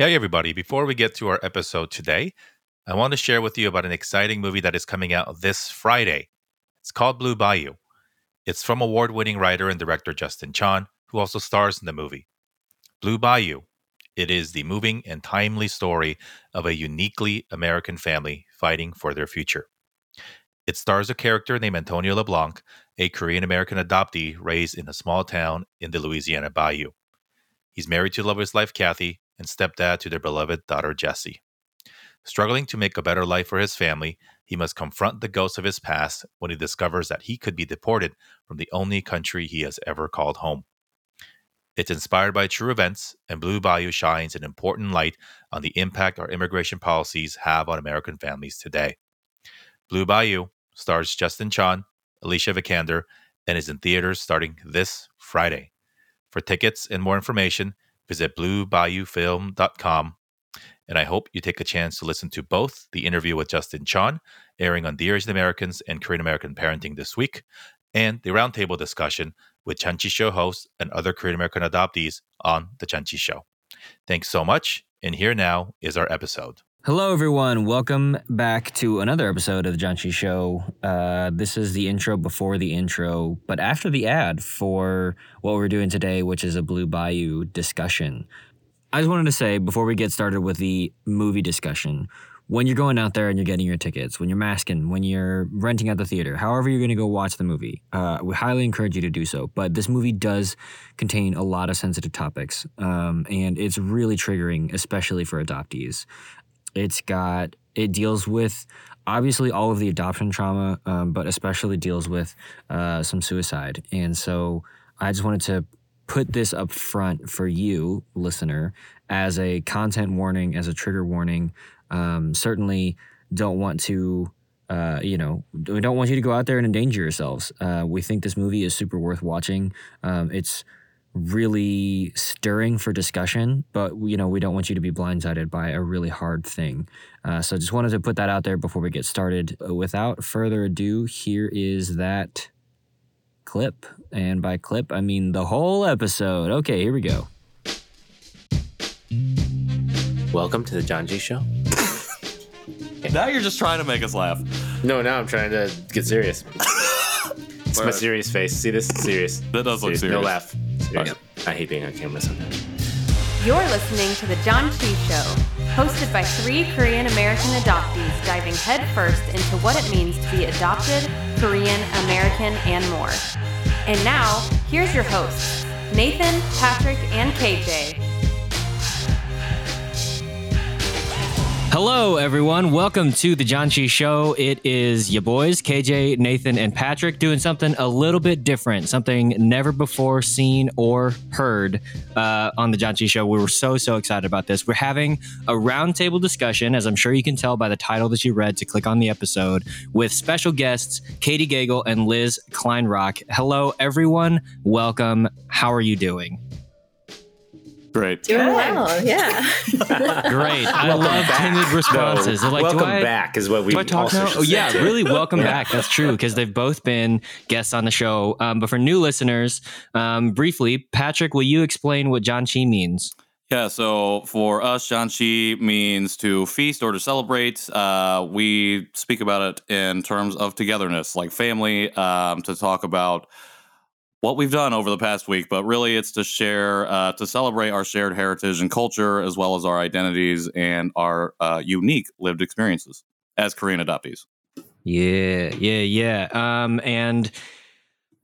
Hey, everybody. Before we get to our episode today, I want to share with you about an exciting movie that is coming out this Friday. It's called Blue Bayou. It's from award winning writer and director Justin Chon, who also stars in the movie. Blue Bayou. It is the moving and timely story of a uniquely American family fighting for their future. It stars a character named Antonio LeBlanc, a Korean American adoptee raised in a small town in the Louisiana Bayou. He's married to love his life, Kathy, and stepdad to their beloved daughter, Jessie. Struggling to make a better life for his family, he must confront the ghosts of his past when he discovers that he could be deported from the only country he has ever called home. It's inspired by true events, and Blue Bayou shines an important light on the impact our immigration policies have on American families today. Blue Bayou stars Justin Chon, Alicia Vikander, and is in theaters starting this Friday. For tickets and more information, visit bluebayoufilm.com. And I hope you take a chance to listen to both the interview with Justin Chon, airing on Dear Asian Americans and Korean American Parenting this week, and the roundtable discussion with Janchi Show hosts and other Korean American adoptees on The Janchi Show. Thanks so much. And here now is our episode. Hello, everyone. Welcome back to another episode of the Janchi Show. Uh, this is the intro before the intro, but after the ad for what we're doing today, which is a Blue Bayou discussion. I just wanted to say before we get started with the movie discussion, when you're going out there and you're getting your tickets, when you're masking, when you're renting at the theater, however you're going to go watch the movie, uh, we highly encourage you to do so. But this movie does contain a lot of sensitive topics, um, and it's really triggering, especially for adoptees. It's got it deals with obviously all of the adoption trauma, um, but especially deals with uh, some suicide. And so I just wanted to put this up front for you, listener, as a content warning, as a trigger warning. Um, certainly don't want to. Uh, you know, we don't want you to go out there and endanger yourselves. Uh, we think this movie is super worth watching. Um, it's really stirring for discussion, but you know we don't want you to be blindsided by a really hard thing. Uh, so just wanted to put that out there before we get started. Uh, without further ado, here is that clip, and by clip I mean the whole episode. Okay, here we go. Welcome to the Janchi Show. Now you're just trying to make us laugh. No, now I'm trying to get serious. it's my serious face. See this? Serious. That does look No serious. laugh. I hate being on camera sometimes. You're listening to The Janchi Show, hosted by three Korean American adoptees diving headfirst into what it means to be adopted, Korean, American, and more. And now, here's your hosts, Nathan, Patrick, and KJ. Hello, everyone. Welcome to the Janchi Show. It is your boys, KJ, Nathan, and Patrick, doing something a little bit different, something never before seen or heard uh, on the Janchi Show. We were so, so excited about this. We're having a roundtable discussion, as I'm sure you can tell by the title that you read to click on the episode, with special guests Katie Gagel and Liz Kleinrock. Hello, everyone. Welcome. How are you doing? Great. Doing well, yeah. Great. I Welcome love back. timid responses. No, like, welcome do I, back is what we Do I talk also now? Oh, yeah, too. really welcome Yeah. back. That's true because they've both been guests on the show. Um, but for new listeners, um, briefly, Patrick, will you explain what Janchi means? Yeah, so for us, Janchi means to feast or to celebrate. Uh, we speak about it in terms of togetherness, like family, um, to talk about what we've done over the past week. But really, it's to share, uh, to celebrate our shared heritage and culture, as well as our identities and our uh, unique lived experiences as Korean adoptees. Yeah, yeah, yeah. Um, and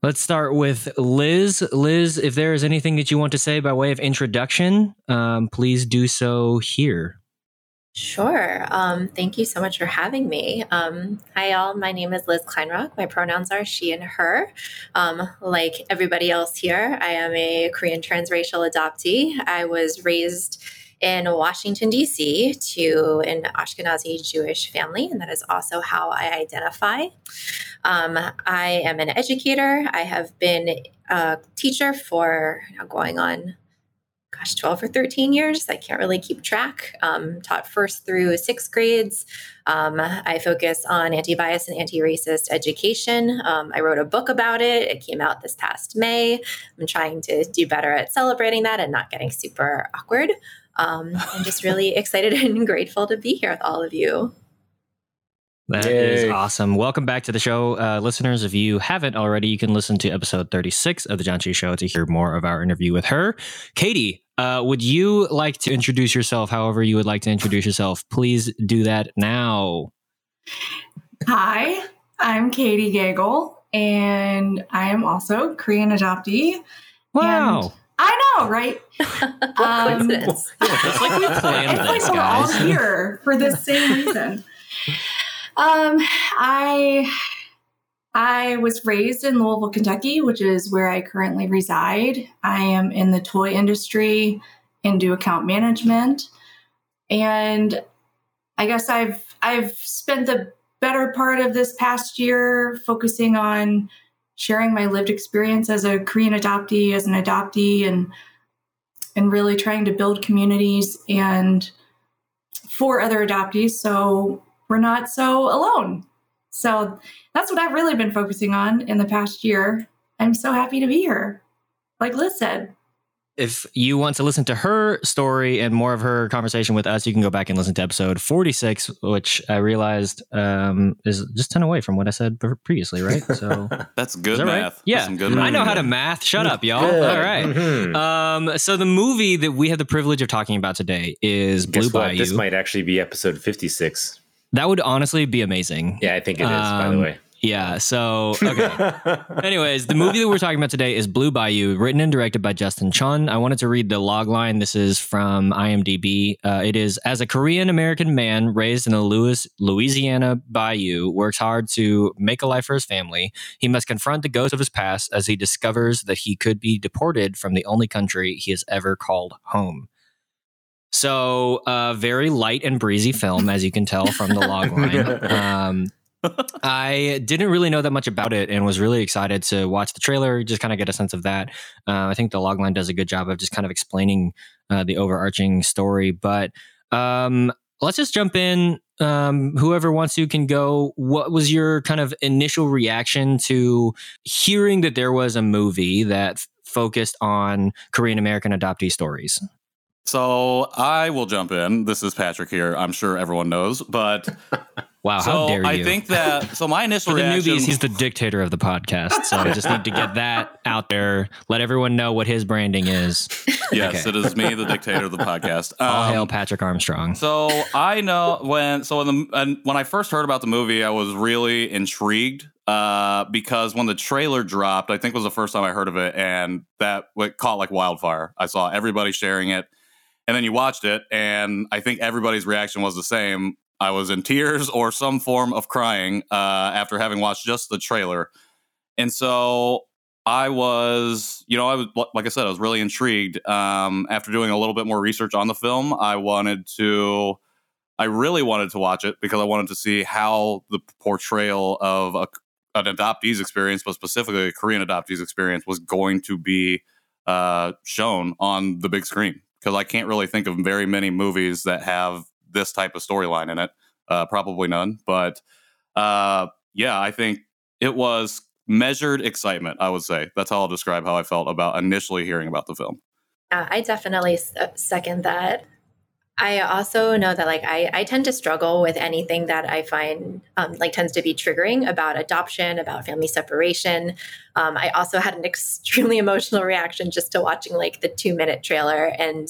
let's start with Liz. Liz, if there is anything that you want to say by way of introduction, um, please do so here. Sure. Um, thank you so much for having me. Um, hi, all. My name is Liz Kleinrock. My pronouns are she and her. Um, like everybody else here, I am a Korean transracial adoptee. I was raised in Washington, D.C., to an Ashkenazi Jewish family, and that is also how I identify. Um, I am an educator. I have been a teacher for now going on gosh, 12 or 13 years. I can't really keep track. Um, taught first through sixth grades. Um, I focus on anti bias and anti racist education. Um, I wrote a book about it. It came out this past May. I'm trying to do better at celebrating that and not getting super awkward. Um, I'm just really excited and grateful to be here with all of you. That is Yay. awesome. Welcome back to the show. Uh, listeners, if you haven't already, you can listen to episode 36 of The Janchi Show to hear more of our interview with her. Katie, uh, would you like to introduce yourself however you would like to introduce yourself? Please do that now. Hi, I'm Katie Gagel, and I am also Korean adoptee. Wow. I know, right? what Um, coincidence. It's like we planned it's like this, we're all here for the same reason. Um, I I was raised in Louisville, Kentucky, which is where I currently reside. I am in the toy industry and do account management. And I guess I've I've spent the better part of this past year focusing on sharing my lived experience as a Korean adoptee, as an adoptee, and and really trying to build communities and for other adoptees so we're not so alone. So that's what I've really been focusing on in the past year. I'm so happy to be here. Like Liz said, If you want to listen to her story and more of her conversation with us, you can go back and listen to episode 46, which I realized um, is just 10 away from what I said previously, right? So, That's good that right? math. That's Yeah. some good I know how to math. Shut up, y'all. Good. All right. Mhm. Um, so the movie that we have the privilege of talking about today is Blue Guess what? Bayou. This might actually be episode 56. That would honestly be amazing. Yeah, I think it is, by the Um, way. Yeah. So okay. Anyways, the movie that we're talking about today is Blue Bayou, written and directed by Justin Chon. I wanted to read the log line. This is from IMDb. Uh, it is as a Korean American man raised in a Louis, Louisiana bayou works hard to make a life for his family. He must confront the ghosts of his past as he discovers that he could be deported from the only country he has ever called home. So, uh, very light and breezy film, as you can tell from the log line. Um, I didn't really know that much about it and was really excited to watch the trailer, just kind of get a sense of that. Uh, I think the logline does a good job of just kind of explaining uh, the overarching story. But um, let's just jump in. Um, whoever wants to can go. What was your kind of initial reaction to hearing that there was a movie that focused on Korean American adoptee stories? So I will jump in. This is Patrick here. I'm sure everyone knows, but Wow, so how dare you! I think that so my initial For the reaction. newbies, he's the dictator of the podcast. So I just need to get that out there. Let everyone know what his branding is. yes, okay. it is me, the dictator of the podcast. All Um, hail Patrick Armstrong. So I know when so in the and when I first heard about the movie, I was really intrigued uh, because when the trailer dropped, I think was the first time I heard of it, and that caught like wildfire. I saw everybody sharing it, and then you watched it, and I think everybody's reaction was the same. I was in tears or some form of crying uh, after having watched just the trailer, and so I was, you know, I was like I said, I was really intrigued. Um, after doing a little bit more research on the film, I wanted to, I really wanted to watch it because I wanted to see how the portrayal of a, an adoptee's experience, but specifically a Korean adoptee's experience, was going to be uh, shown on the big screen. Because I can't really think of very many movies that have this type of storyline in it. Uh, probably none, but uh, yeah, I think it was measured excitement. I would say that's how I'll describe how I felt about initially hearing about the film. I definitely uh, second that. I also know that like I, I tend to struggle with anything that I find um, like tends to be triggering about adoption, about family separation. Um, I also had an extremely emotional reaction just to watching like the two minute trailer and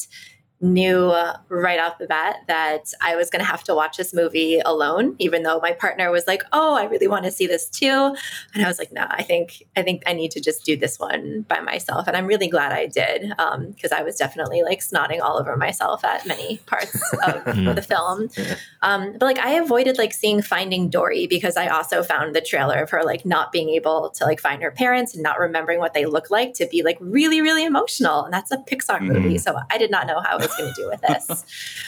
knew right off the bat that I was going to have to watch this movie alone, even though my partner was like, "Oh, I really want to see this too," and I was like, "No, I think I think I need to just do this one by myself." And I'm really glad I did because I was definitely like snotting all over myself at many parts of the film. Um, but like I avoided like seeing Finding Dory because I also found the trailer of her like not being able to like find her parents and not remembering what they look like to be like really really emotional, and that's a Pixar movie, so I did not know how was going to do with this.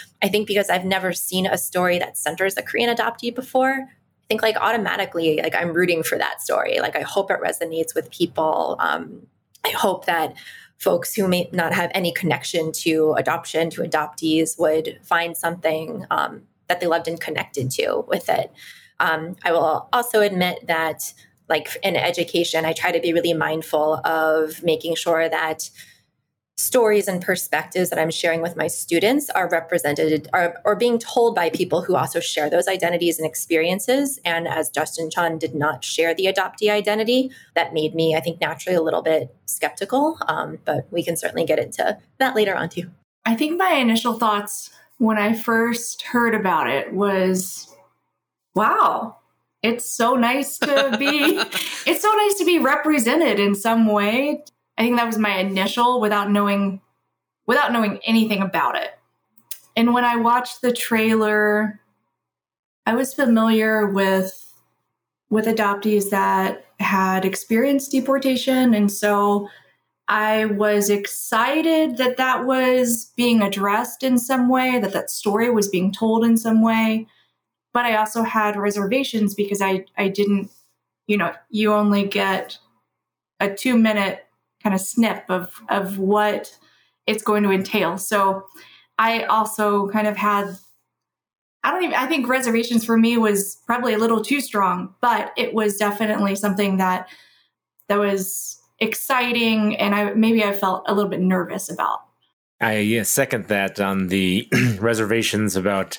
I think because I've never seen a story that centers a Korean adoptee before. I think like automatically like I'm rooting for that story. Like I hope it resonates with people. Um, I hope that folks who may not have any connection to adoption to adoptees would find something um, that they loved and connected to with it. Um, I will also admit that like in education, I try to be really mindful of making sure that stories and perspectives that I'm sharing with my students are represented are, or being told by people who also share those identities and experiences. And as Justin Chon did not share the adoptee identity, that made me, I think, naturally a little bit skeptical. Um, but we can certainly get into that later on too. I think my initial thoughts when I first heard about it was, wow, it's so nice to be it's so nice to be represented in some way I think that was my initial without knowing without knowing anything about it. And when I watched the trailer, I was familiar with with adoptees that had experienced deportation and so I was excited that that was being addressed in some way, that that story was being told in some way. But I also had reservations because I, I didn't, you know, you only get a two minute kind of snip of of what it's going to entail. So I also kind of had I don't even I think reservations for me was probably a little too strong, but it was definitely something that that was exciting and I maybe I felt a little bit nervous about. I yeah, second that on the reservations about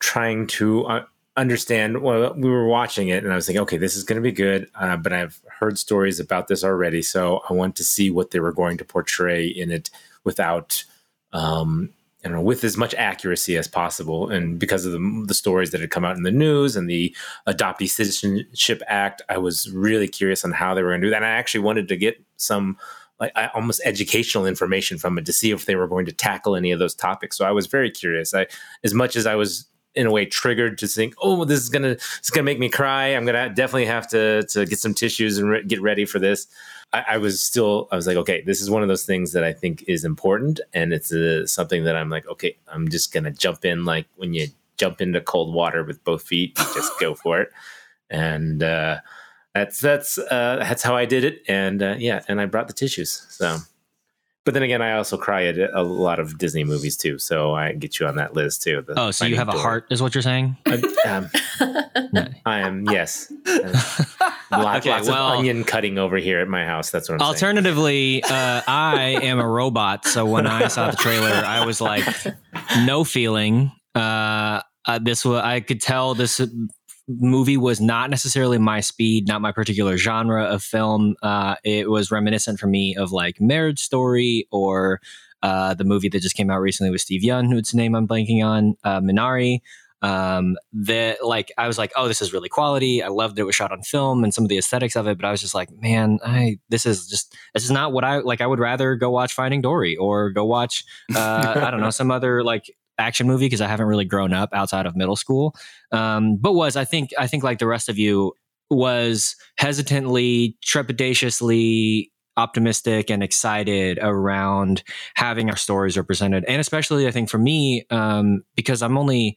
trying to uh, understand. Well, we were watching it, and I was thinking, okay, this is going to be good. Uh, but I've heard stories about this already, so I want to see what they were going to portray in it without, um, I don't know, with as much accuracy as possible. And because of the, the stories that had come out in the news and the Adoptee Citizenship Act, I was really curious on how they were going to do that. And I actually wanted to get some like almost educational information from it to see if they were going to tackle any of those topics. So I was very curious. I, as much as I was in a way triggered to think, oh, this is gonna it's gonna make me cry. I'm gonna definitely have to to get some tissues and re- get ready for this. I, I, was still I was like, okay, this is one of those things that I think is important, and it's uh, something that I'm like, okay, I'm just gonna jump in like when you jump into cold water with both feet, just go for it, and uh, that's that's uh, that's how I did it, and uh, yeah, and I brought the tissues, so. But then again, I also cry at a lot of Disney movies too, so I get you on that list too. Oh, so you have a heart, is what you're saying? I, um, I am, yes. Lot, okay, lots well, of onion cutting over here at my house. That's what I'm saying. alternatively, uh, I am a robot, so when I saw the trailer, I was like, no feeling. Uh, uh, this was I could tell this movie was not necessarily my speed, not my particular genre of film. Uh, it was reminiscent for me of like Marriage Story or uh, the movie that just came out recently with Steve Yeun, whose name I'm blanking on, uh, Minari. Um, that like I was like, oh, this is really quality. I loved that it was shot on film and some of the aesthetics of it, but I was just like, man, I this is just this is not what I like. I would rather go watch Finding Dory or go watch uh, I don't know some other like action movie because I haven't really grown up outside of middle school. Um, but was I think I think like the rest of you was hesitantly, trepidatiously optimistic and excited around having our stories represented, and especially I think for me um, because I'm only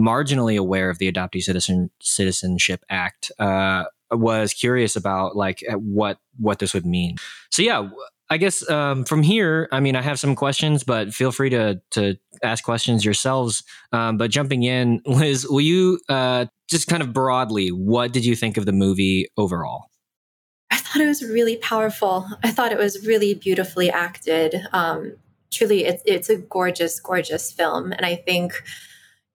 marginally aware of the Adoptee Citizen Citizenship Act. Uh, was curious about like what what this would mean. So yeah, I guess um, from here, I mean, I have some questions, but feel free to to ask questions yourselves. Um, but jumping in, Liz, will you uh, just kind of broadly, what did you think of the movie overall? I thought it was really powerful. I thought it was really beautifully acted. Um, truly, it's it's a gorgeous, gorgeous film, and I think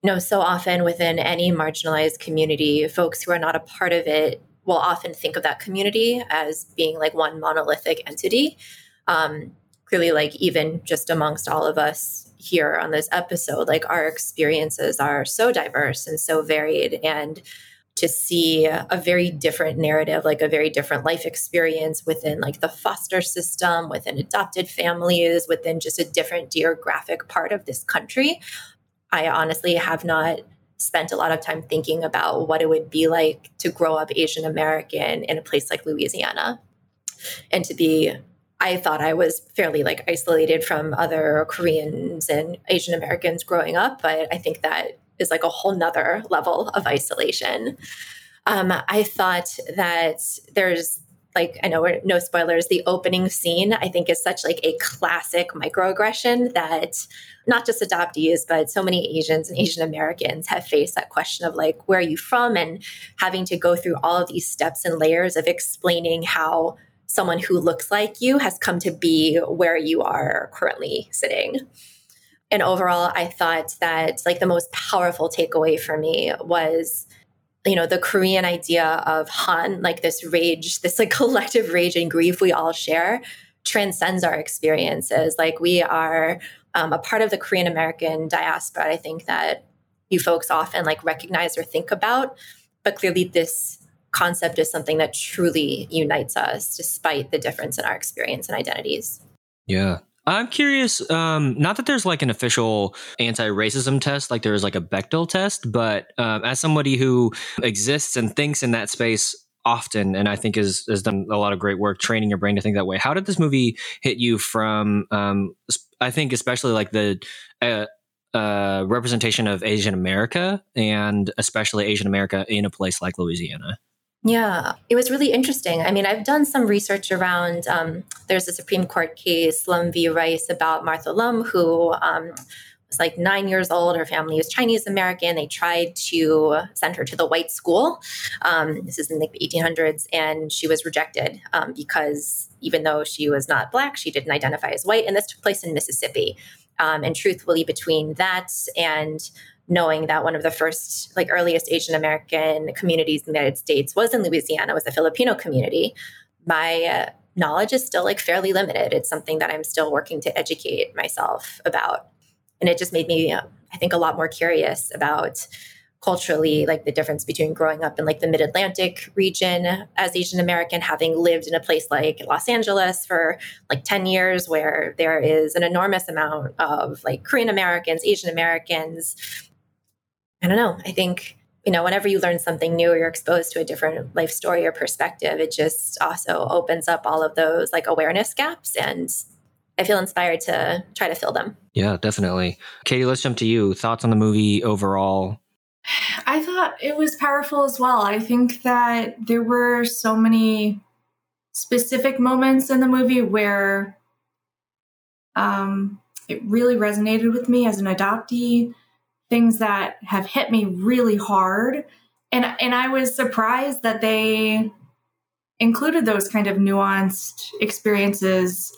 you know so often within any marginalized community, folks who are not a part of it will often think of that community as being like one monolithic entity um, clearly like even just amongst all of us here on this episode like our experiences are so diverse and so varied and to see a very different narrative like a very different life experience within like the foster system within adopted families within just a different geographic part of this country i honestly have not spent a lot of time thinking about what it would be like to grow up asian american in a place like louisiana and to be I thought I was fairly like isolated from other Koreans and Asian Americans growing up, but I think that is like a whole nother level of isolation. Um, I thought that there's like I know no spoilers. The opening scene I think is such like a classic microaggression that not just adoptees but so many Asians and Asian Americans have faced that question of like where are you from and having to go through all of these steps and layers of explaining how someone who looks like you has come to be where you are currently sitting. And overall, I thought that like the most powerful takeaway for me was you know the korean idea of han like this rage this like collective rage and grief we all share transcends our experiences like we are um, a part of the korean american diaspora i think that you folks often like recognize or think about but clearly this concept is something that truly unites us despite the difference in our experience and identities yeah I'm curious. Um, not that there's like an official anti-racism test, like there is like a Bechdel test, but um, as somebody who exists and thinks in that space often, and I think has has done a lot of great work training your brain to think that way. How did this movie hit you from? Um, I think especially like the. Uh, uh, representation of Asian America and especially Asian America in a place like Louisiana. Yeah, it was really interesting. I mean, I've done some research around. Um, there's a Supreme Court case, Lum v. Rice, about Martha Lum, who um, was like nine years old. Her family was Chinese American. They tried to send her to the white school. Um, this is in the 1800s, and she was rejected um, because even though she was not black, she didn't identify as white. And this took place in Mississippi. Um, and truthfully, between that and knowing that one of the first like earliest asian american communities in the united states was in louisiana was the filipino community my uh, knowledge is still like fairly limited. It's something that i'm still working to educate myself about. And it just made me uh, i think a lot more curious about culturally like the difference between growing up in like the mid-atlantic region as asian american having lived in a place like los angeles for like 10 years where there is an enormous amount of like korean americans asian americans I don't know. I think, you know, whenever you learn something new or you're exposed to a different life story or perspective, it just also opens up all of those like awareness gaps. And I feel inspired to try to fill them. Yeah, definitely. Katie, let's jump to you. Thoughts on the movie overall? I thought it was powerful as well. I think that there were so many specific moments in the movie where um, it really resonated with me as an adoptee things that have hit me really hard. And and I was surprised that they included those kind of nuanced experiences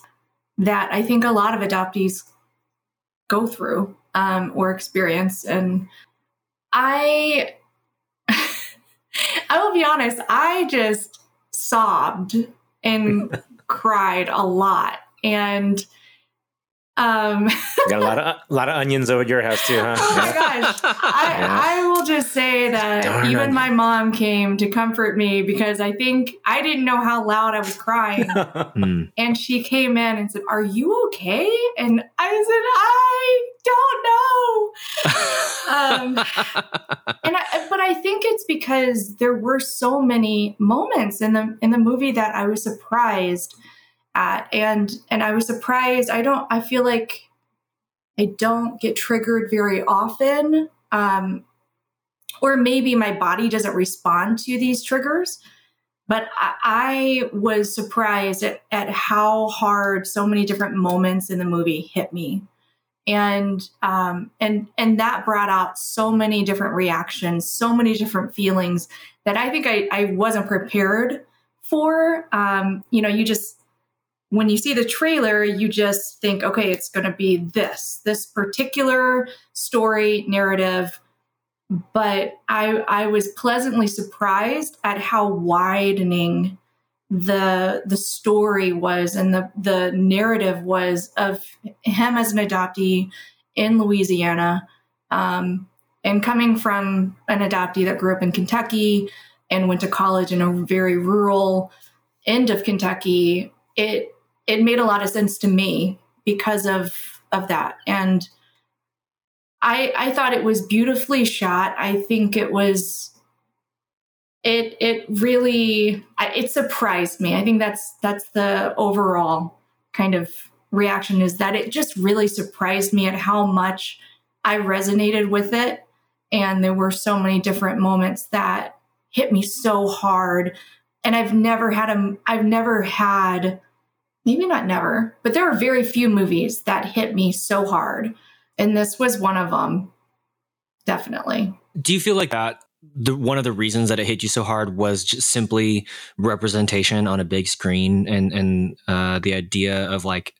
that I think a lot of adoptees go through um, or experience. And I, I will be honest, I just sobbed and cried a lot. And um, Got a lot of a lot of onions over at your house too, huh? Oh my gosh! I, yeah. I will just say that Darn even my mom came to comfort me because I think I didn't know how loud I was crying, hmm. and she came in and said, "Are you okay?" And I said, "I don't know." um, and I, but I think it's because there were so many moments in the in the movie that I was surprised at. And and i was surprised. I don't i feel like i don't get triggered very often um or maybe my body doesn't respond to these triggers but I, was surprised at, at how hard so many different moments in the movie hit me. And um, and and that brought out so many different reactions so many different feelings that i think i, I wasn't prepared for. Um, you know you just when you see the trailer, you just think, okay, it's going to be this, this particular story narrative. But I, I was pleasantly surprised at how widening the the story was and the the narrative was of him as an adoptee in Louisiana, um, and coming from an adoptee that grew up in Kentucky and went to college in a very rural end of Kentucky. It it made a lot of sense to me because of of that. And i i thought it was beautifully shot. I think it was it it really it surprised me. I think that's that's the overall kind of reaction is that it just really surprised me at how much i resonated with it. And there were so many different moments that hit me so hard. And i've never had a i've never had maybe not never, but there are very few movies that hit me so hard. And this was one of them, definitely. Do you feel like that the one of the reasons that it hit you so hard was just simply representation on a big screen and and uh, the idea of like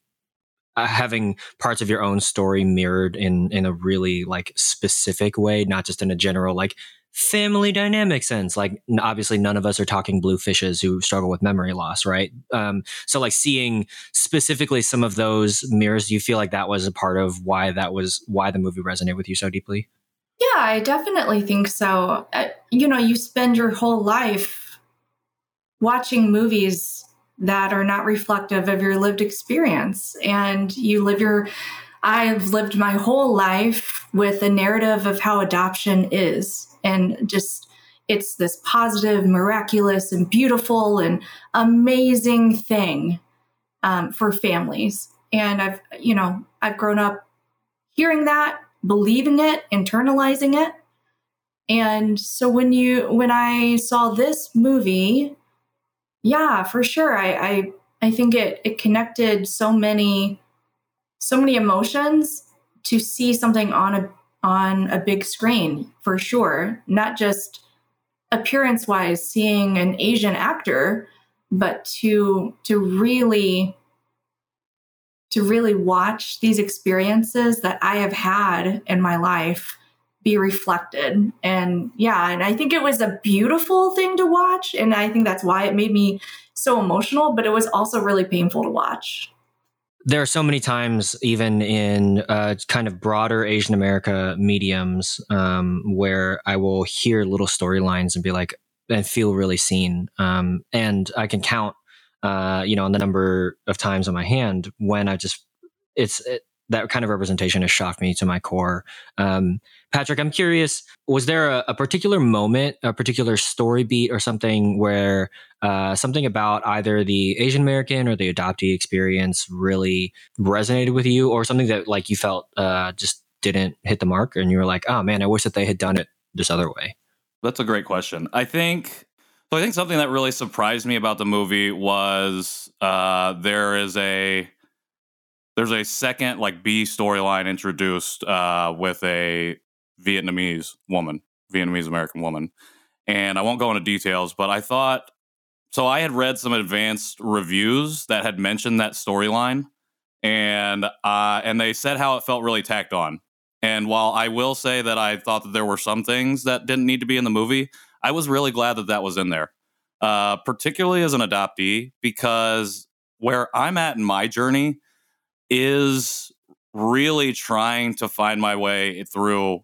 uh, having parts of your own story mirrored in in a really like specific way, not just in a general like family dynamic sense. Like obviously none of us are talking blue fishes who struggle with memory loss, right? Um, so like seeing specifically some of those mirrors, do you feel like that was a part of why that was why the movie resonated with you so deeply? Yeah, I definitely think so. Uh, you know, you spend your whole life watching movies that are not reflective of your lived experience. And you live your, I've lived my whole life with a narrative of how adoption is. And just, it's this positive, miraculous, and beautiful and amazing thing um, for families. And I've, you know, I've grown up hearing that believing it, internalizing it. And so when you when I saw this movie, yeah, for sure. I I, I think it it connected so many so many emotions to see something on a on a big screen for sure. Not just appearance wise seeing an Asian actor, but to to really to really watch these experiences that I have had in my life be reflected. And yeah, and I think it was a beautiful thing to watch. And I think that's why it made me so emotional, but it was also really painful to watch. There are so many times, even in uh, kind of broader Asian America mediums, um, where I will hear little storylines and be like, and feel really seen. Um, and I can count uh, you know, on the number of times on my hand when I just, it's it, that kind of representation has shocked me to my core. Um, Patrick, I'm curious, was there a, a, particular moment, a particular story beat or something where uh, something about either the Asian American or the adoptee experience really resonated with you or something that like you felt uh, just didn't hit the mark and you were like, oh man, I wish that they had done it this other way? That's a great question. I think so I think something that really surprised me about the movie was uh, there is a there's a second like B storyline introduced uh, with a Vietnamese woman, Vietnamese American woman, and I won't go into details, but I thought so. I had read some advanced reviews that had mentioned that storyline, and uh, and they said how it felt really tacked on. And while I will say that I thought that there were some things that didn't need to be in the movie, I was really glad that that was in there, uh, particularly as an adoptee, because where I'm at in my journey is really trying to find my way through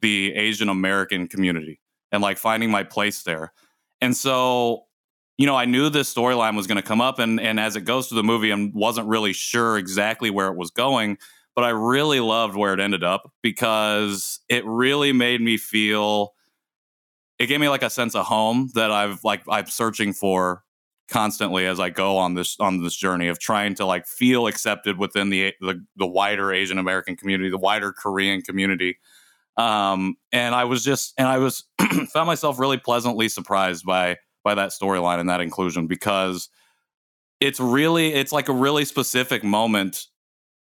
the Asian American community and like finding my place there. And so, you know, I knew this storyline was going to come up, and and as it goes through the movie, I wasn't really sure exactly where it was going, but I really loved where it ended up because it really made me feel it gave me like a sense of home that I've like I'm searching for constantly as I go on this on this journey of trying to like feel accepted within the the, the wider Asian American community, the wider Korean community. Um, and I was just and I was found myself really pleasantly surprised by by that storyline and that inclusion because it's really it's like a really specific moment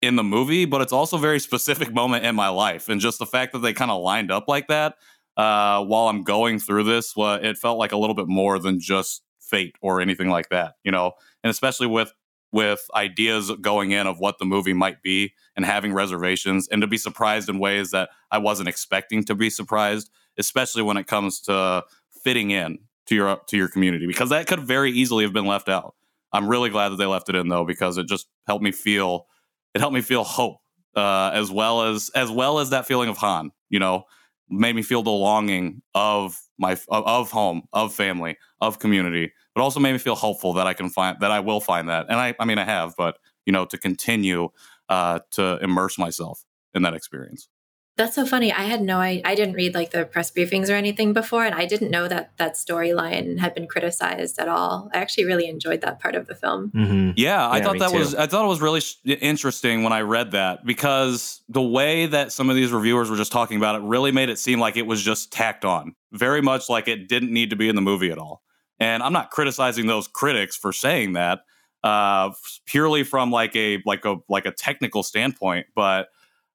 in the movie, but it's also a very specific moment in my life. And just the fact that they kind of lined up like that uh, while I'm going through this, it felt like a little bit more than just fate or anything like that, you know. And especially with with ideas going in of what the movie might be and having reservations and to be surprised in ways that I wasn't expecting to be surprised, especially when it comes to fitting in to your to your community because that could very easily have been left out. I'm really glad that they left it in though because it just helped me feel it helped me feel hope uh, as well as as well as that feeling of Han, you know, made me feel the longing of my of home, of family, of community, but also made me feel hopeful that I can find that I will find that. And I I mean I have, but you know, to continue uh, to immerse myself in that experience. That's so funny. I had no I, I didn't read like the press briefings or anything before and I didn't know that that storyline had been criticized at all. I actually really enjoyed that part of the film. Mm-hmm. Yeah, I thought that too. was I thought it was really sh- interesting when I read that because the way that some of these reviewers were just talking about it really made it seem like it was just tacked on. Very much like it didn't need to be in the movie at all. And I'm not criticizing those critics for saying that uh, purely from like a like a like a technical standpoint, but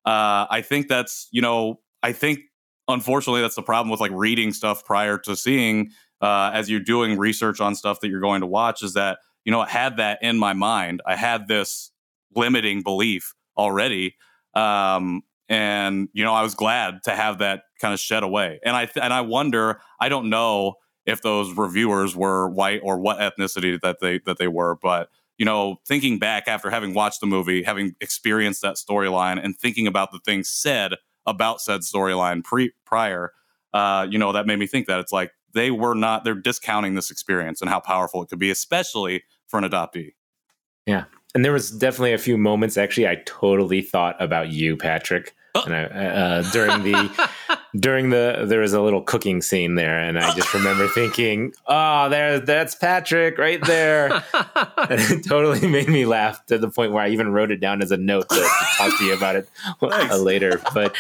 uh, I think that's you know I think unfortunately, that's the problem with like reading stuff prior to seeing. Uh, as you're doing research on stuff that you're going to watch, is that you know I had that in my mind. I had this limiting belief already, um, and you know I was glad to have that kind of shed away. And I th- and I wonder, I don't know if those reviewers were white or what ethnicity that they that they were, but you know, thinking back after having watched the movie, having experienced that storyline, and thinking about the things said about said storyline pre- prior, uh, you know, that made me think that it's like they were not, they're discounting this experience and how powerful it could be, especially for an adoptee. Yeah. And there was definitely a few moments, actually, I totally thought about you, Patrick. Oh. And I, uh, during the during the there was a little cooking scene there, and I just remember thinking, "Oh, there, that's Patrick right there." and it totally made me laugh to the point where I even wrote it down as a note to, to talk to you about it uh, later. But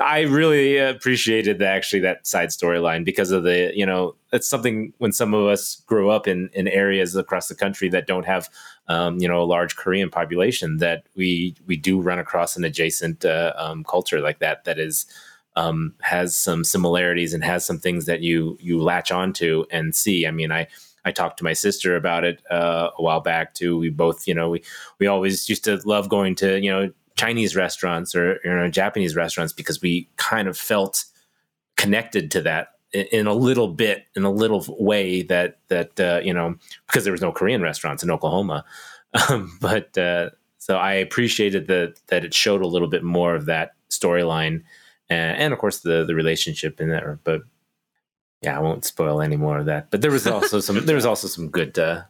I really appreciated the, actually that side storyline because of the you know it's something when some of us grow up in in areas across the country that don't have um, you know a large Korean population that we we do run across an adjacent uh, um, culture like that that is um, has some similarities and has some things that you you latch onto and see. I mean, I I talked to my sister about it uh, a while back too. We both, you know, we we always used to love going to you know Chinese restaurants or you know Japanese restaurants because we kind of felt connected to that in, a little bit, in a little way that that uh, you know because there was no Korean restaurants in Oklahoma, um, but uh, so I appreciated that that it showed a little bit more of that storyline and, and of course the the relationship in there. But yeah, I won't spoil any more of that. But there was also some there was also some good uh,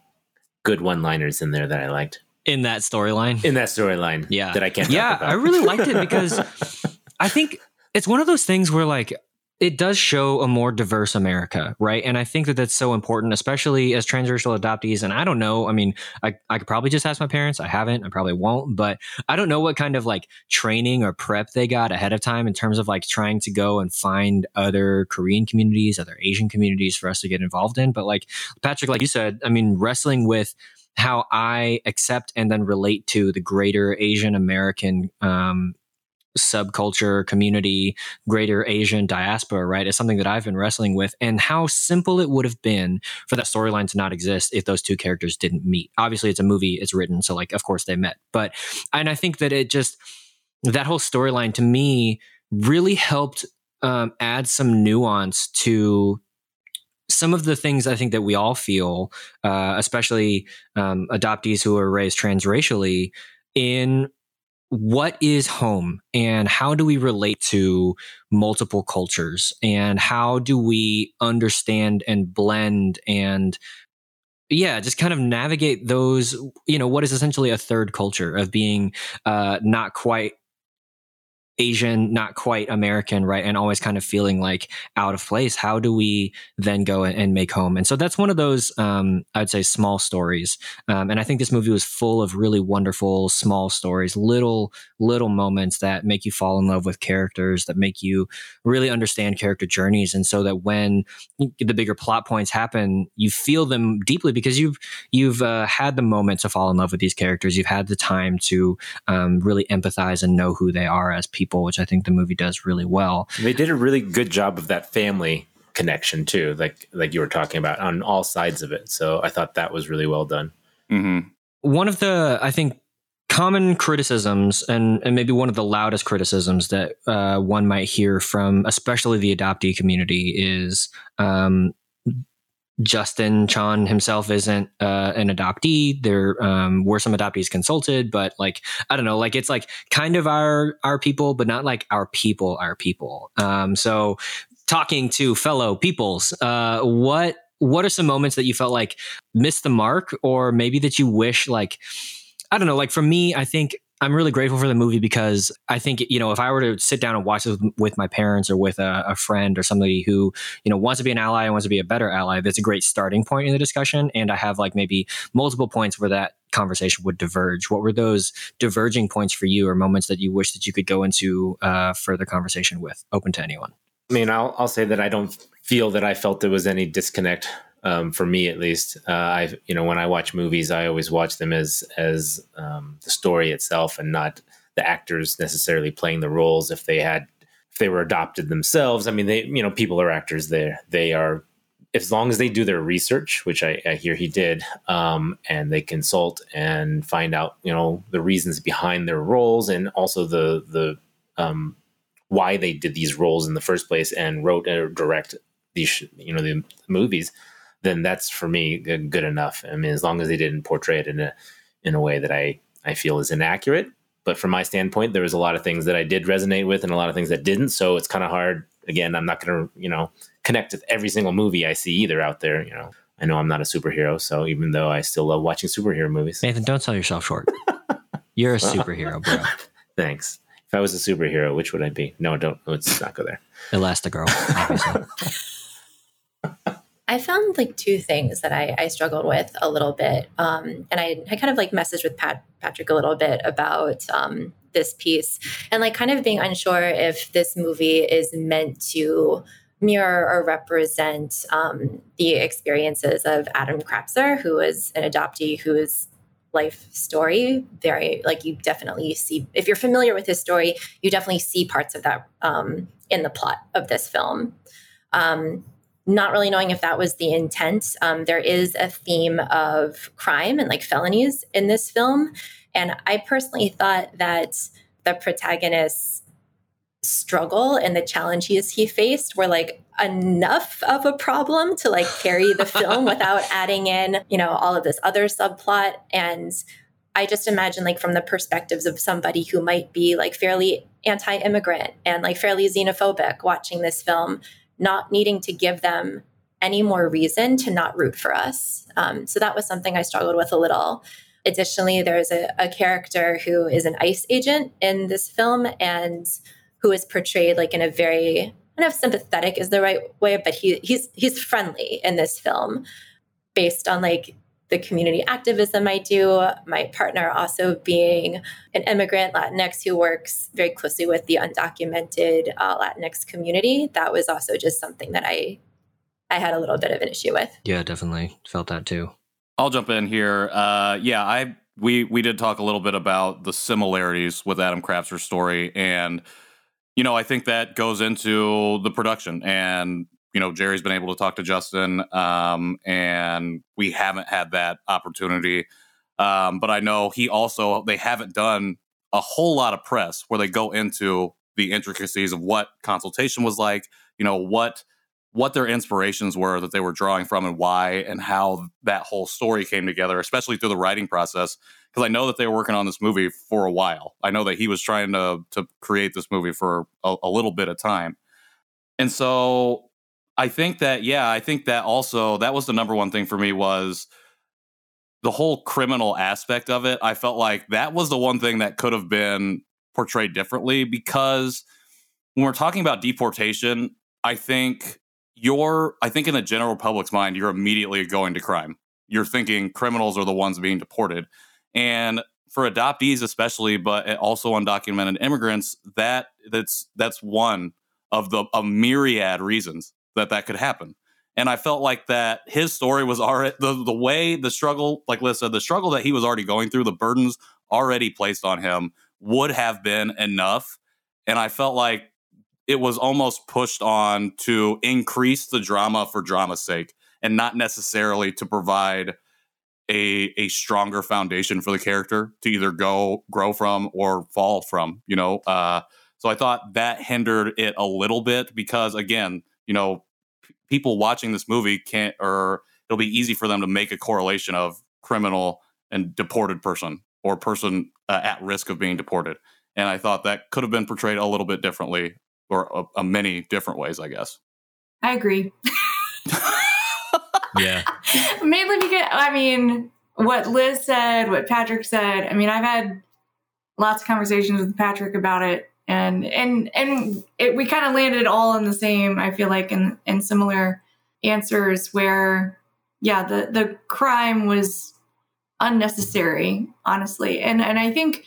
good one liners in there that I liked in that storyline. in that storyline. Yeah. that I can't. yeah, talk about. I really liked it because I think it's one of those things where like it does show a more diverse America, right? And I think that that's so important, especially as transracial adoptees. And I don't know, I mean, I, I could probably just ask my parents. I haven't, I probably won't, but I don't know what kind of like training or prep they got ahead of time in terms of like trying to go and find other Korean communities, other Asian communities for us to get involved in. But like Patrick, like you said, I mean, wrestling with how I accept and then relate to the greater Asian American um, subculture, community, greater Asian diaspora, right, is something that I've been wrestling with, and how simple it would have been for that storyline to not exist if those two characters didn't meet. Obviously, it's a movie, it's written, so like, of course they met. But, and I think that it just, that whole storyline to me really helped um, add some nuance to some of the things I think that we all feel, uh, especially um, adoptees who are raised transracially, in what is home and how do we relate to multiple cultures and how do we understand and blend and yeah just kind of navigate those you know what is essentially a third culture of being uh not quite Asian, not quite American, right? And always kind of feeling like out of place. How do we then go and make home? And so that's one of those, um, I'd say, small stories. Um, and I think this movie was full of really wonderful small stories, little, little moments that make you fall in love with characters, that make you really understand character journeys. And so that when the bigger plot points happen, you feel them deeply because you've, you've uh, had the moment to fall in love with these characters. You've had the time to um, really empathize and know who they are as people people, which I think the movie does really well. They did a really good job of that family connection too, like like you were talking about on all sides of it. So I thought that was really well done. Mm-hmm. One of the I think common criticisms and, and maybe one of the loudest criticisms that uh, one might hear from especially the adoptee community is um, Justin Chon himself isn't uh, an adoptee. There um, were some adoptees consulted, but like I don't know, like it's like kind of our our people, but not like our people, our people. Um, so talking to fellow peoples, uh, what what are some moments that you felt like missed the mark, or maybe that you wish like I don't know, like for me, I think I'm really grateful for the movie because I think you know if I were to sit down and watch it with, my parents or with a, a, friend or somebody who you know wants to be an ally and wants to be a better ally, that's a great starting point in the discussion. And I have like maybe multiple points where that conversation would diverge. What were those diverging points for you, or moments that you wish that you could go into uh, further conversation with? Open to anyone. I mean, I'll, I'll say that I don't feel that I felt there was any disconnect um, for me at least. Uh, I, you know, when I watch movies, I always watch them as as um, the story itself and not the actors necessarily playing the roles. If they had if they were adopted themselves. I mean, they you know people are actors. They they are as long as they do their research, which I, I hear he did, um, and they consult and find out you know the reasons behind their roles and also the the um, why they did these roles in the first place and wrote or direct these you know the movies then that's for me good enough. I mean as long as they didn't portray it in a in a way that i i feel is inaccurate. But from my standpoint there was a lot of things that i did resonate with and a lot of things that didn't. So it's kind of hard. Again i'm not going to you know connect with every single movie i see either out there you know. I know i'm not a superhero so even though i still love watching superhero movies. Nathan don't sell yourself short. You're a superhero bro. Thanks. If I was a superhero, which would I be? No, don't. Let's not go there. Elastigirl. I found like two things that I, I struggled with a little bit, um, and I, I kind of like messaged with Pat, Patrick a little bit about um, this piece, and like kind of being unsure if this movie is meant to mirror or represent um, the experiences of Adam Crapser, who is an adoptee whose life story very like you definitely see if you're familiar with his story you definitely see parts of that um, in the plot of this film. Um, not really knowing if that was the intent um, there is a theme of crime and like felonies in this film and i personally thought that the protagonist's struggle and the challenges he faced were like enough of a problem to like carry the film without adding in, you know, all of this other subplot. And I just imagine like from the perspectives of somebody who might be like fairly anti-immigrant and like fairly xenophobic watching this film, not needing to give them any more reason to not root for us. Um, so that was something I struggled with a little. Additionally, there's a, a character who is an ICE agent in this film and who is portrayed like in a very I don't know if sympathetic is the right way, but he he's he's friendly in this film, based on like the community activism I do. My partner also being an immigrant Latinx who works very closely with the undocumented uh, Latinx community. That was also just something that I I had a little bit of an issue with. Yeah, definitely felt that too. I'll jump in here. Uh, yeah, I we we did talk a little bit about the similarities with Adam Crapser's story and you know, I think that goes into the production. And, you know, Jerry's been able to talk to Justin, um, and we haven't had that opportunity. Um, but I know he also, they haven't done a whole lot of press where they go into the intricacies of what consultation was like, you know, what what their inspirations were that they were drawing from and why and how that whole story came together especially through the writing process because I know that they were working on this movie for a while. I know that he was trying to to create this movie for a, a little bit of time, and so I think that yeah, I think that also that was the number one thing for me was the whole criminal aspect of it. I felt like that was the one thing that could have been portrayed differently because when we're talking about deportation, I think you're I think in the general public's mind, you're immediately going to crime. You're thinking criminals are the ones being deported. And for adoptees especially, but also undocumented immigrants, that that's that's one of the a myriad reasons that that could happen. And I felt like that his story was already the the way the struggle, like Liz said, the struggle that he was already going through, the burdens already placed on him would have been enough. And I felt like it was almost pushed on to increase the drama for drama's sake and not necessarily to provide a a stronger foundation for the character to either go grow from or fall from you know uh so i thought that hindered it a little bit because again you know p- people watching this movie can't or it'll be easy for them to make a correlation of criminal and deported person or person uh, at risk of being deported and i thought that could have been portrayed a little bit differently or a, a many different ways i guess i agree Yeah. Mainly because, I mean, what Liz said, what Patrick said, I mean, I've had lots of conversations with Patrick about it. And and and it, we kind of landed all in the same. I feel like in in similar answers where, yeah, the the crime was unnecessary, honestly. And and I think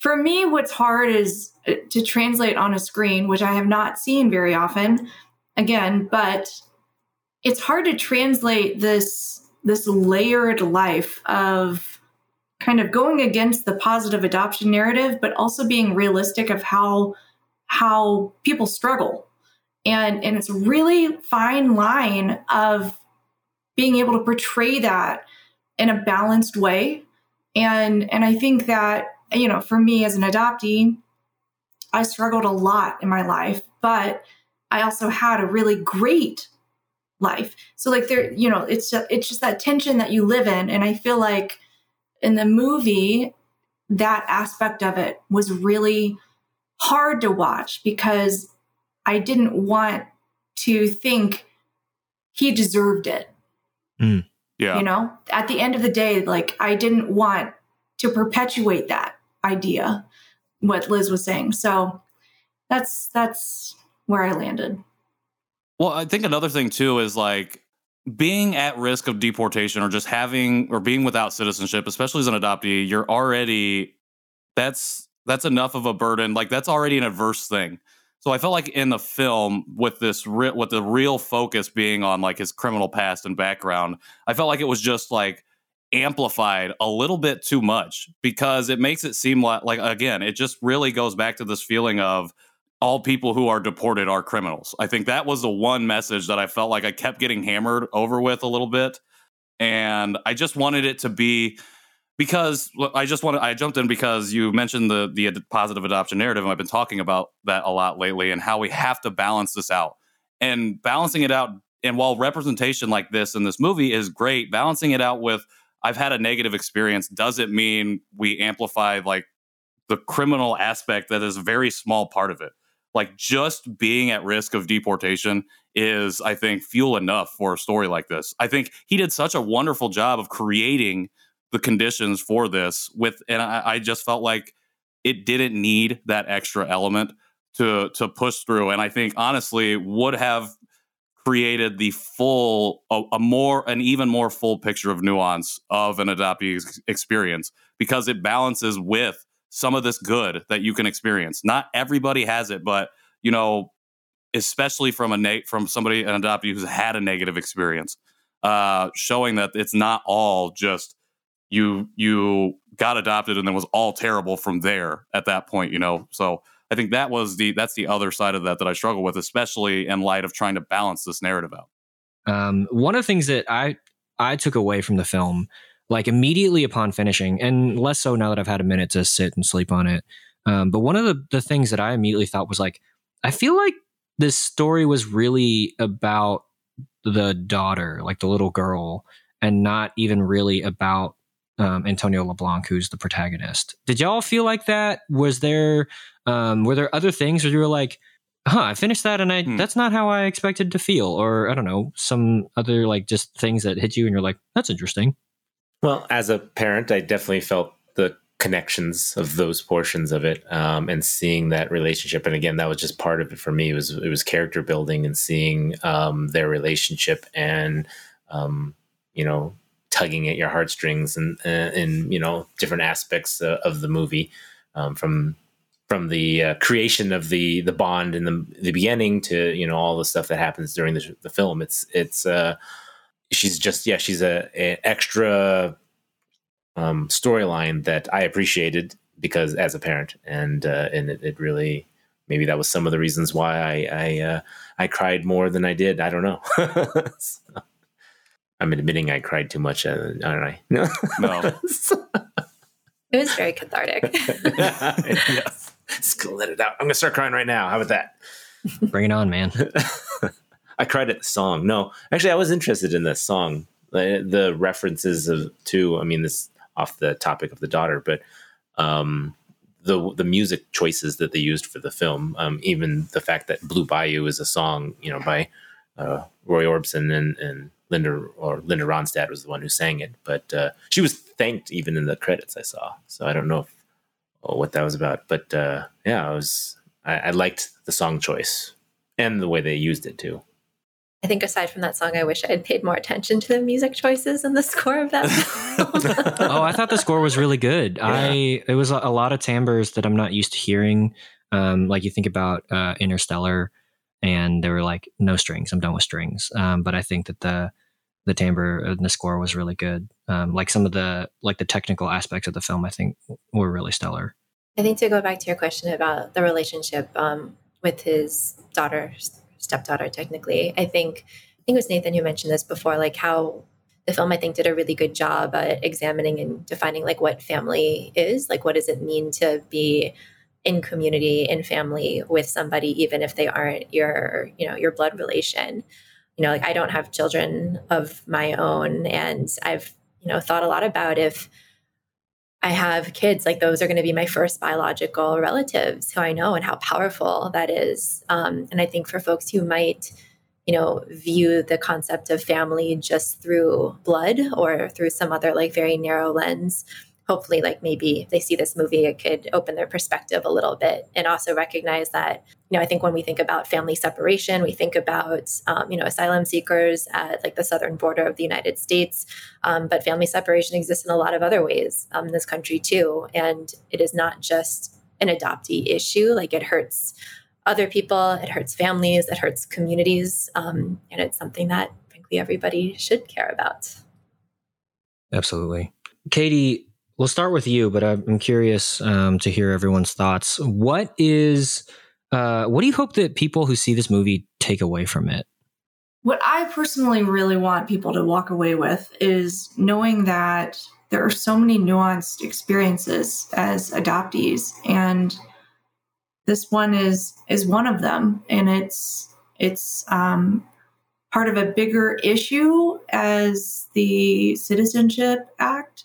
for me, what's hard is uh, to translate on a screen, which I have not seen very often. Again, but it's hard to translate this this layered life of kind of going against the positive adoption narrative but also being realistic of how how people struggle. And, and it's a really fine line of being able to portray that in a balanced way. And, and I think that, you know, for me as an adoptee, I struggled a lot in my life, but I also had a really great life. So like there, you know, it's just, it's just that tension that you live in. And I feel like in the movie, that aspect of it was really hard to watch because I didn't want to think he deserved it. Mm. Yeah. You know, at the end of the day, like I didn't want to perpetuate that idea, what Liz was saying. So that's that's where I landed. Well, I think another thing too is like being at risk of deportation or just having or being without citizenship, especially as an adoptee, you're already that's that's enough of a burden. Like that's already an adverse thing. So I felt like in the film, with this, re- with the real focus being on like his criminal past and background, I felt like it was just like amplified a little bit too much because it makes it seem like, like again, it just really goes back to this feeling of all people who are deported are criminals. I think that was the one message that I felt like I kept getting hammered over with a little bit, and I just wanted it to be because I just want I jumped in because you mentioned the the positive adoption narrative, and I've been talking about that a lot lately, and how we have to balance this out. And balancing it out, and while representation like this in this movie is great, balancing it out with I've had a negative experience doesn't mean we amplify like the criminal aspect that is a very small part of it. Like just being at risk of deportation is, I think, fuel enough for a story like this. I think he did such a wonderful job of creating the conditions for this with and I, I just felt like it didn't need that extra element to to push through and i think honestly would have created the full a, a, more an even more full picture of nuance of an adoptee experience because it balances with some of this good that you can experience. Not everybody has it but you know especially from a na- from somebody an adoptee who's had a negative experience uh showing that it's not all just you you got adopted and then was all terrible from there at that point you know? So i think that was the that's the other side of that that i struggle with especially in light of trying to balance this narrative out. Um, one of the things that i i took away from the film like immediately upon finishing and less so now that i've had a minute to sit and sleep on it um, but one of the, the things that i immediately thought was like i feel like this story was really about the daughter like the little girl and not even really about um, Antonio LeBlanc, who's the protagonist. Did y'all feel like that? Was there um, were there other things where you were like, "Huh, I finished that, and I hmm. that's not how I expected to feel," or I don't know, some other like just things that hit you, and you're like, "That's interesting." Well, as a parent, I definitely felt the connections of those portions of it, um, and seeing that relationship. And again, that was just part of it for me. It was it was character building and seeing um, their relationship and um, you know tugging at your heartstrings and in you know different aspects uh, of the movie um, from from the uh, creation of the the bond in the the beginning to you know all the stuff that happens during the, the film it's it's uh she's just yeah she's a, a extra um storyline that i appreciated because as a parent and uh and it, it really maybe that was some of the reasons why i i uh i cried more than i did i don't know so. I'm admitting I cried too much, uh, aren't I? No. No. it was very cathartic. yes. Just let it out. I'm gonna start crying right now. How about that? Bring it on, man. I cried at the song. No, actually, I was interested in this song. The, the references of to, I mean, this off the topic of the daughter, but um, the the music choices that they used for the film, um, even the fact that Blue Bayou is a song, you know, by uh, Roy Orbison and, and Linda or Linda Ronstadt was the one who sang it, but uh, she was thanked even in the credits I saw. So I don't know if, oh, what that was about, but uh, yeah, I was I, I, liked the song choice and the way they used it too. I think aside from that song, I wish I had paid more attention to the music choices and the score of that. oh, I thought the score was really good. Yeah. I it was a, a, lot of timbres that I'm not used to hearing. Um, like you think about uh, Interstellar and there were like, no strings. I'm done with strings. Um, but I think that the the timbre and the score was really good. Um, like some of the like the technical aspects of the film, I think were really stellar. I think to go back to your question about the relationship, um, with his daughter, stepdaughter, technically. I think I think it was Nathan who mentioned this before, like how the film I think did a really good job at examining and defining like what family is, like what does it mean to be in community in family with somebody even if they aren't your you know your blood relation you know like i don't have children of my own and i've you know thought a lot about if i have kids like those are going to be my first biological relatives who i know and how powerful that is. Um, and i think for folks who might you know view the concept of family just through blood or through some other like very narrow lens hopefully like maybe they see this movie it could open their perspective a little bit and also recognize that you know i think when we think about family separation we think about um, you know asylum seekers at like the southern border of the united states um, but family separation exists in a lot of other ways um, in this country too. And it is not just an adoptee issue like it hurts other people it hurts families it hurts communities um, and it's something that frankly everybody should care about. Absolutely. Katie We'll start with you, but I'm curious um, to hear everyone's thoughts. What is, uh, what do you hope that people who see this movie take away from it? What I personally really want people to walk away with is knowing that there are so many nuanced experiences as adoptees, and this one is is one of them, and it's it's um, part of a bigger issue as the Citizenship Act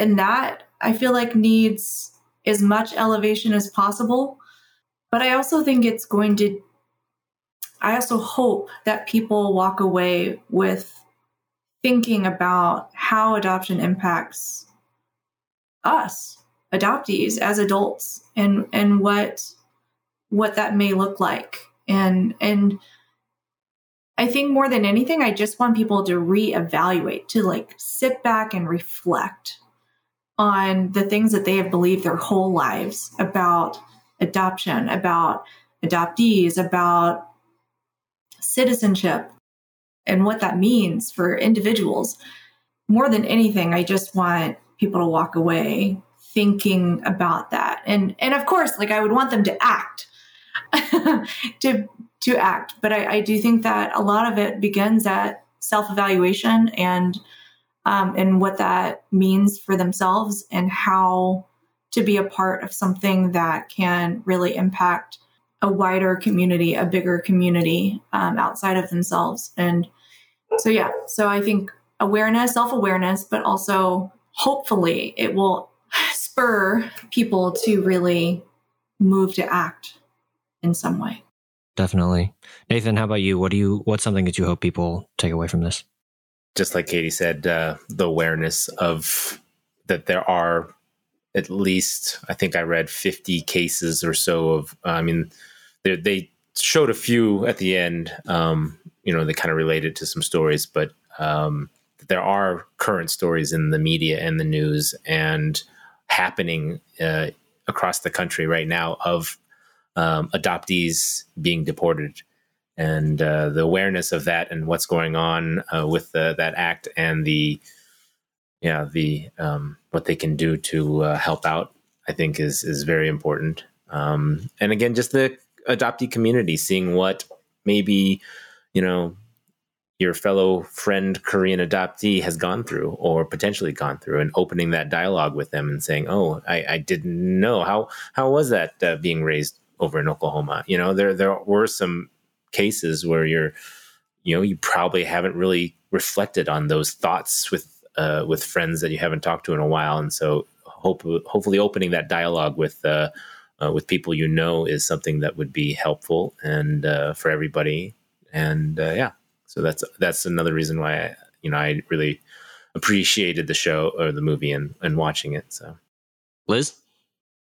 and that I feel like needs as much elevation as possible. But I also think it's going to, I also hope that people walk away with thinking about how adoption impacts us adoptees as adults and and what what that may look like and and I think more than anything I just want people to reevaluate to like sit back and reflect on the things that they have believed their whole lives about adoption, about adoptees, about citizenship, and what that means for individuals. More than anything, I just want people to walk away thinking about that. And and of course, like I would want them to act. to to act. But I, I do think that a lot of it begins at self-evaluation and um, and what that means for themselves and how to be a part of something that can really impact a wider community, a bigger community um, outside of themselves. And so, yeah, so I think awareness, self awareness, but also hopefully it will spur people to really move to act in some way. Definitely. Nathan, how about you? What do you what's something that you hope people take away from this? Just like Katie said, uh, the awareness of that there are at least, I think I read 50 cases or so of, I mean, they showed a few at the end, um, you know, they kind of related to some stories, but um, there are current stories in the media and the news and happening uh, across the country right now of um, adoptees being deported and uh, the awareness of that and what's going on uh, with the, that act and the yeah the um, what they can do to uh, help out I think is is very important. Um, and again, just the adoptee community, seeing what maybe you know your fellow friend Korean adoptee has gone through or potentially gone through, and opening that dialogue with them and saying, "Oh, I, I didn't know how how was that uh, being raised over in Oklahoma?" You know, there there were some cases where you're you know you probably haven't really reflected on those thoughts with uh, with friends that you haven't talked to in a while. And so hope hopefully opening that dialogue with uh, uh, with people you know is something that would be helpful and uh, for everybody. And uh, yeah so that's that's another reason why I, you know I really appreciated the show or the movie and and watching it so. Liz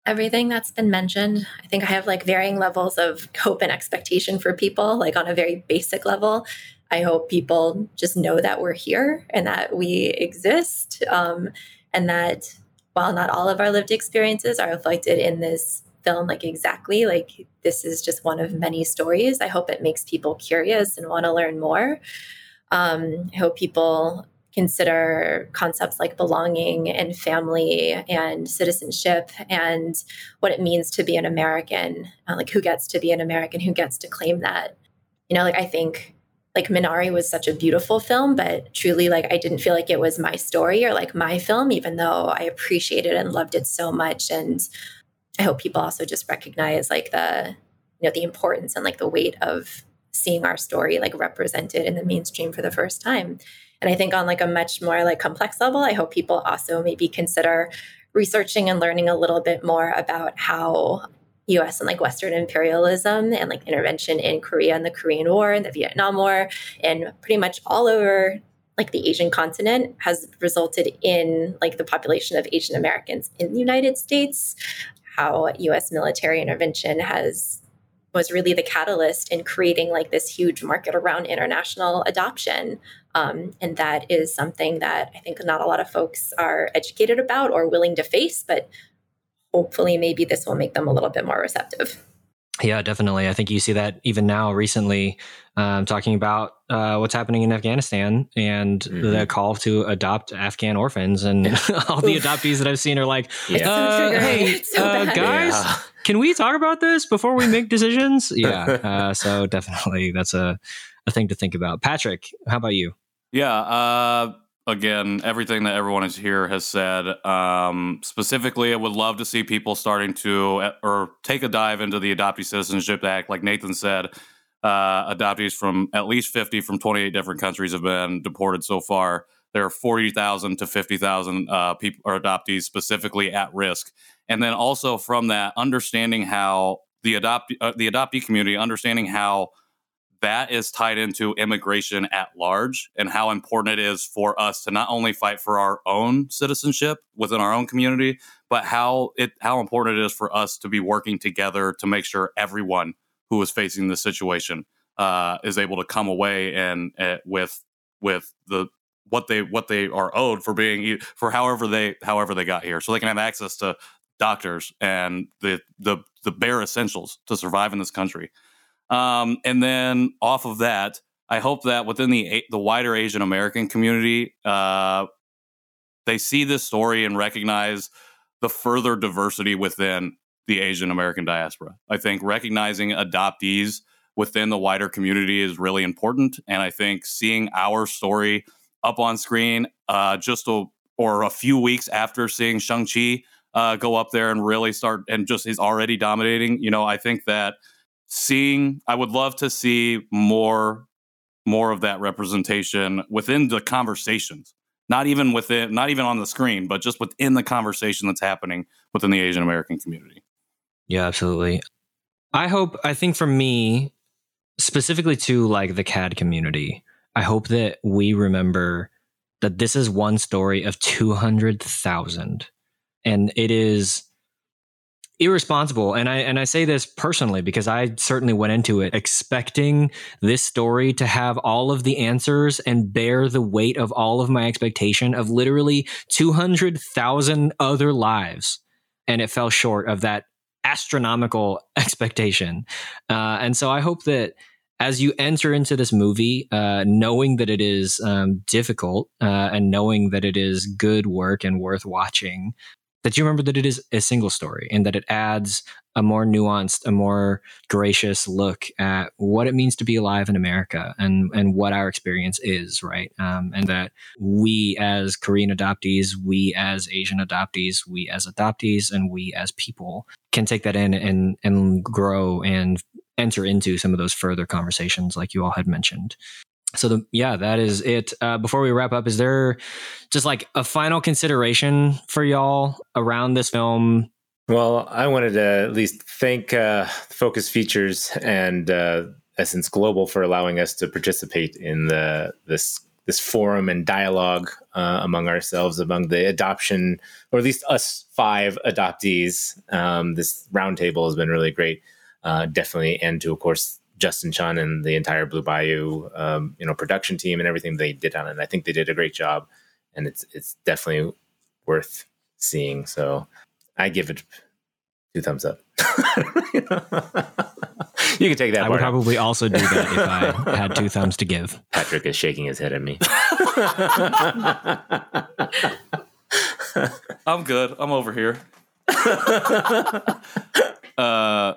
everything that's been mentioned. I think I have like varying levels of hope and expectation for people, like on a very basic level. I hope people just know that we're here and that we exist, um, and that while not all of our lived experiences are reflected in this film, like exactly, like this is just one of many stories. I hope it makes people curious and want to learn more. Um, I hope people consider concepts like belonging and family and citizenship and what it means to be an American, uh, like who gets to be an American, who gets to claim that. You know, like I think like Minari was such a beautiful film, but truly like I didn't feel like it was my story or like my film, even though I appreciated and loved it so much. And I hope people also just recognize like the, you know, the importance and like the weight of seeing our story like represented in the mainstream for the first time. And I think on like a much more like complex level, I hope people also maybe consider researching and learning a little bit more about how US and like Western imperialism and like intervention in Korea and the Korean War and the Vietnam War and pretty much all over like the Asian continent has resulted in like the population of Asian Americans in the United States, how US military intervention has was really the catalyst in creating like this huge market around international adoption. Um, and that is something that I think not a lot of folks are educated about or willing to face, but hopefully maybe this will make them a little bit more receptive. Yeah, definitely. I think you see that even now recently, um, talking about uh, what's happening in Afghanistan and mm-hmm. the call to adopt Afghan orphans. And all the adoptees that I've seen are like, yeah. uh, hey, so uh, guys, yeah. can we talk about this before we make decisions? yeah. Uh, so definitely that's a, a thing to think about. Patrick, how about you? Yeah. Uh, again, everything that everyone is here has said. Um, specifically, I would love to see people starting to uh, or take a dive into the Adoptee Citizenship Act. Like Nathan said, uh, adoptees from at least 50 from 28 different countries have been deported so far. There are 40,000 to 50,000 uh, people or adoptees specifically at risk. And then also from that, understanding how the adopt uh, the adoptee community, understanding how that is tied into immigration at large and how important it is for us to not only fight for our own citizenship within our own community, but how it how important it is for us to be working together to make sure everyone who is facing this situation uh, is able to come away and uh, with with the what they what they are owed for being for however they however they got here, so they can have access to doctors and the the the bare essentials to survive in this country. Um, and then off of that, I hope that within the the wider Asian American community, uh, they see this story and recognize the further diversity within the Asian American diaspora. I think recognizing adoptees within the wider community is really important, and I think seeing our story up on screen uh, just a, or a few weeks after seeing Shang Chi uh, go up there and really start and just is already dominating. You know, I think that seeing i would love to see more more of that representation within the conversations. Not even within not even on the screen but just within the conversation that's happening within the asian american community. Yeah absolutely. I hope i think for me specifically to like the KAD community i hope that we remember that this is one story of 200,000 and it is irresponsible. And i and i say this personally because i certainly went into it expecting this story to have all of the answers and bear the weight of all of my expectation of literally 200,000 other lives. And it fell short of that astronomical expectation. Uh, and so i hope that as you enter into this movie, uh, knowing that it is um, difficult uh, and knowing that it is good work and worth watching, that you remember that it is a single story and that it adds a more nuanced, a more gracious look at what it means to be alive in America and and what our experience is, right? Um, and that we as Korean adoptees, we as Asian adoptees, we as adoptees, and we as people can take that in and and grow and enter into some of those further conversations, like you all had mentioned so the, yeah that is it. Uh, before we wrap up is there just like a final consideration for y'all around this film? Well i wanted to at least thank uh, focus features and uh, essence global for allowing us to participate in the this this forum and dialogue uh, among ourselves among the adoption or at least us five adoptees. Um, this roundtable has been really great uh, definitely and to of course Justin Chon and the entire Blue Bayou, um, you know, production team and everything they did on it. And I think they did a great job, and it's it's definitely worth seeing. So I give it two thumbs up. you You can take that I would part. out. probably also do that if I had two thumbs to give. Patrick is shaking his head at me. I'm good. I'm over here. uh,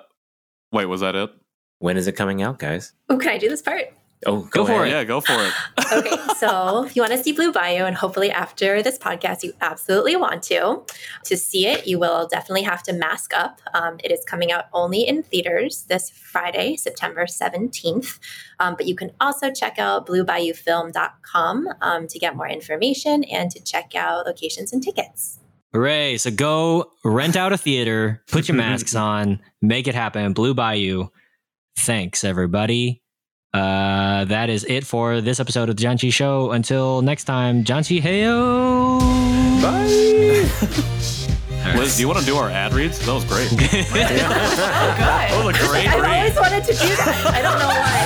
wait, was that it? When is it coming out, guys? Oh, can I do this part? Oh, go, Go for ahead. it. Yeah, go for it. okay, so if you want to see Blue Bayou, and hopefully after this podcast, you absolutely want to, to see it, you will definitely have to mask up. Um, it is coming out only in theaters this Friday, September 17th. Um, but you can also check out bluebayoufilm.com um, to get more information and to check out locations and tickets. Hooray. So go rent out a theater, put your masks on, make it happen. Blue Bayou. Thanks, everybody. Uh, that is it for this episode of the Janchi Show. Until next time, Janchi Heyo. Bye. Liz, do you want to do our ad reads? That was great. Oh, good. That was a great I've read. always wanted to do that. I don't know why. That was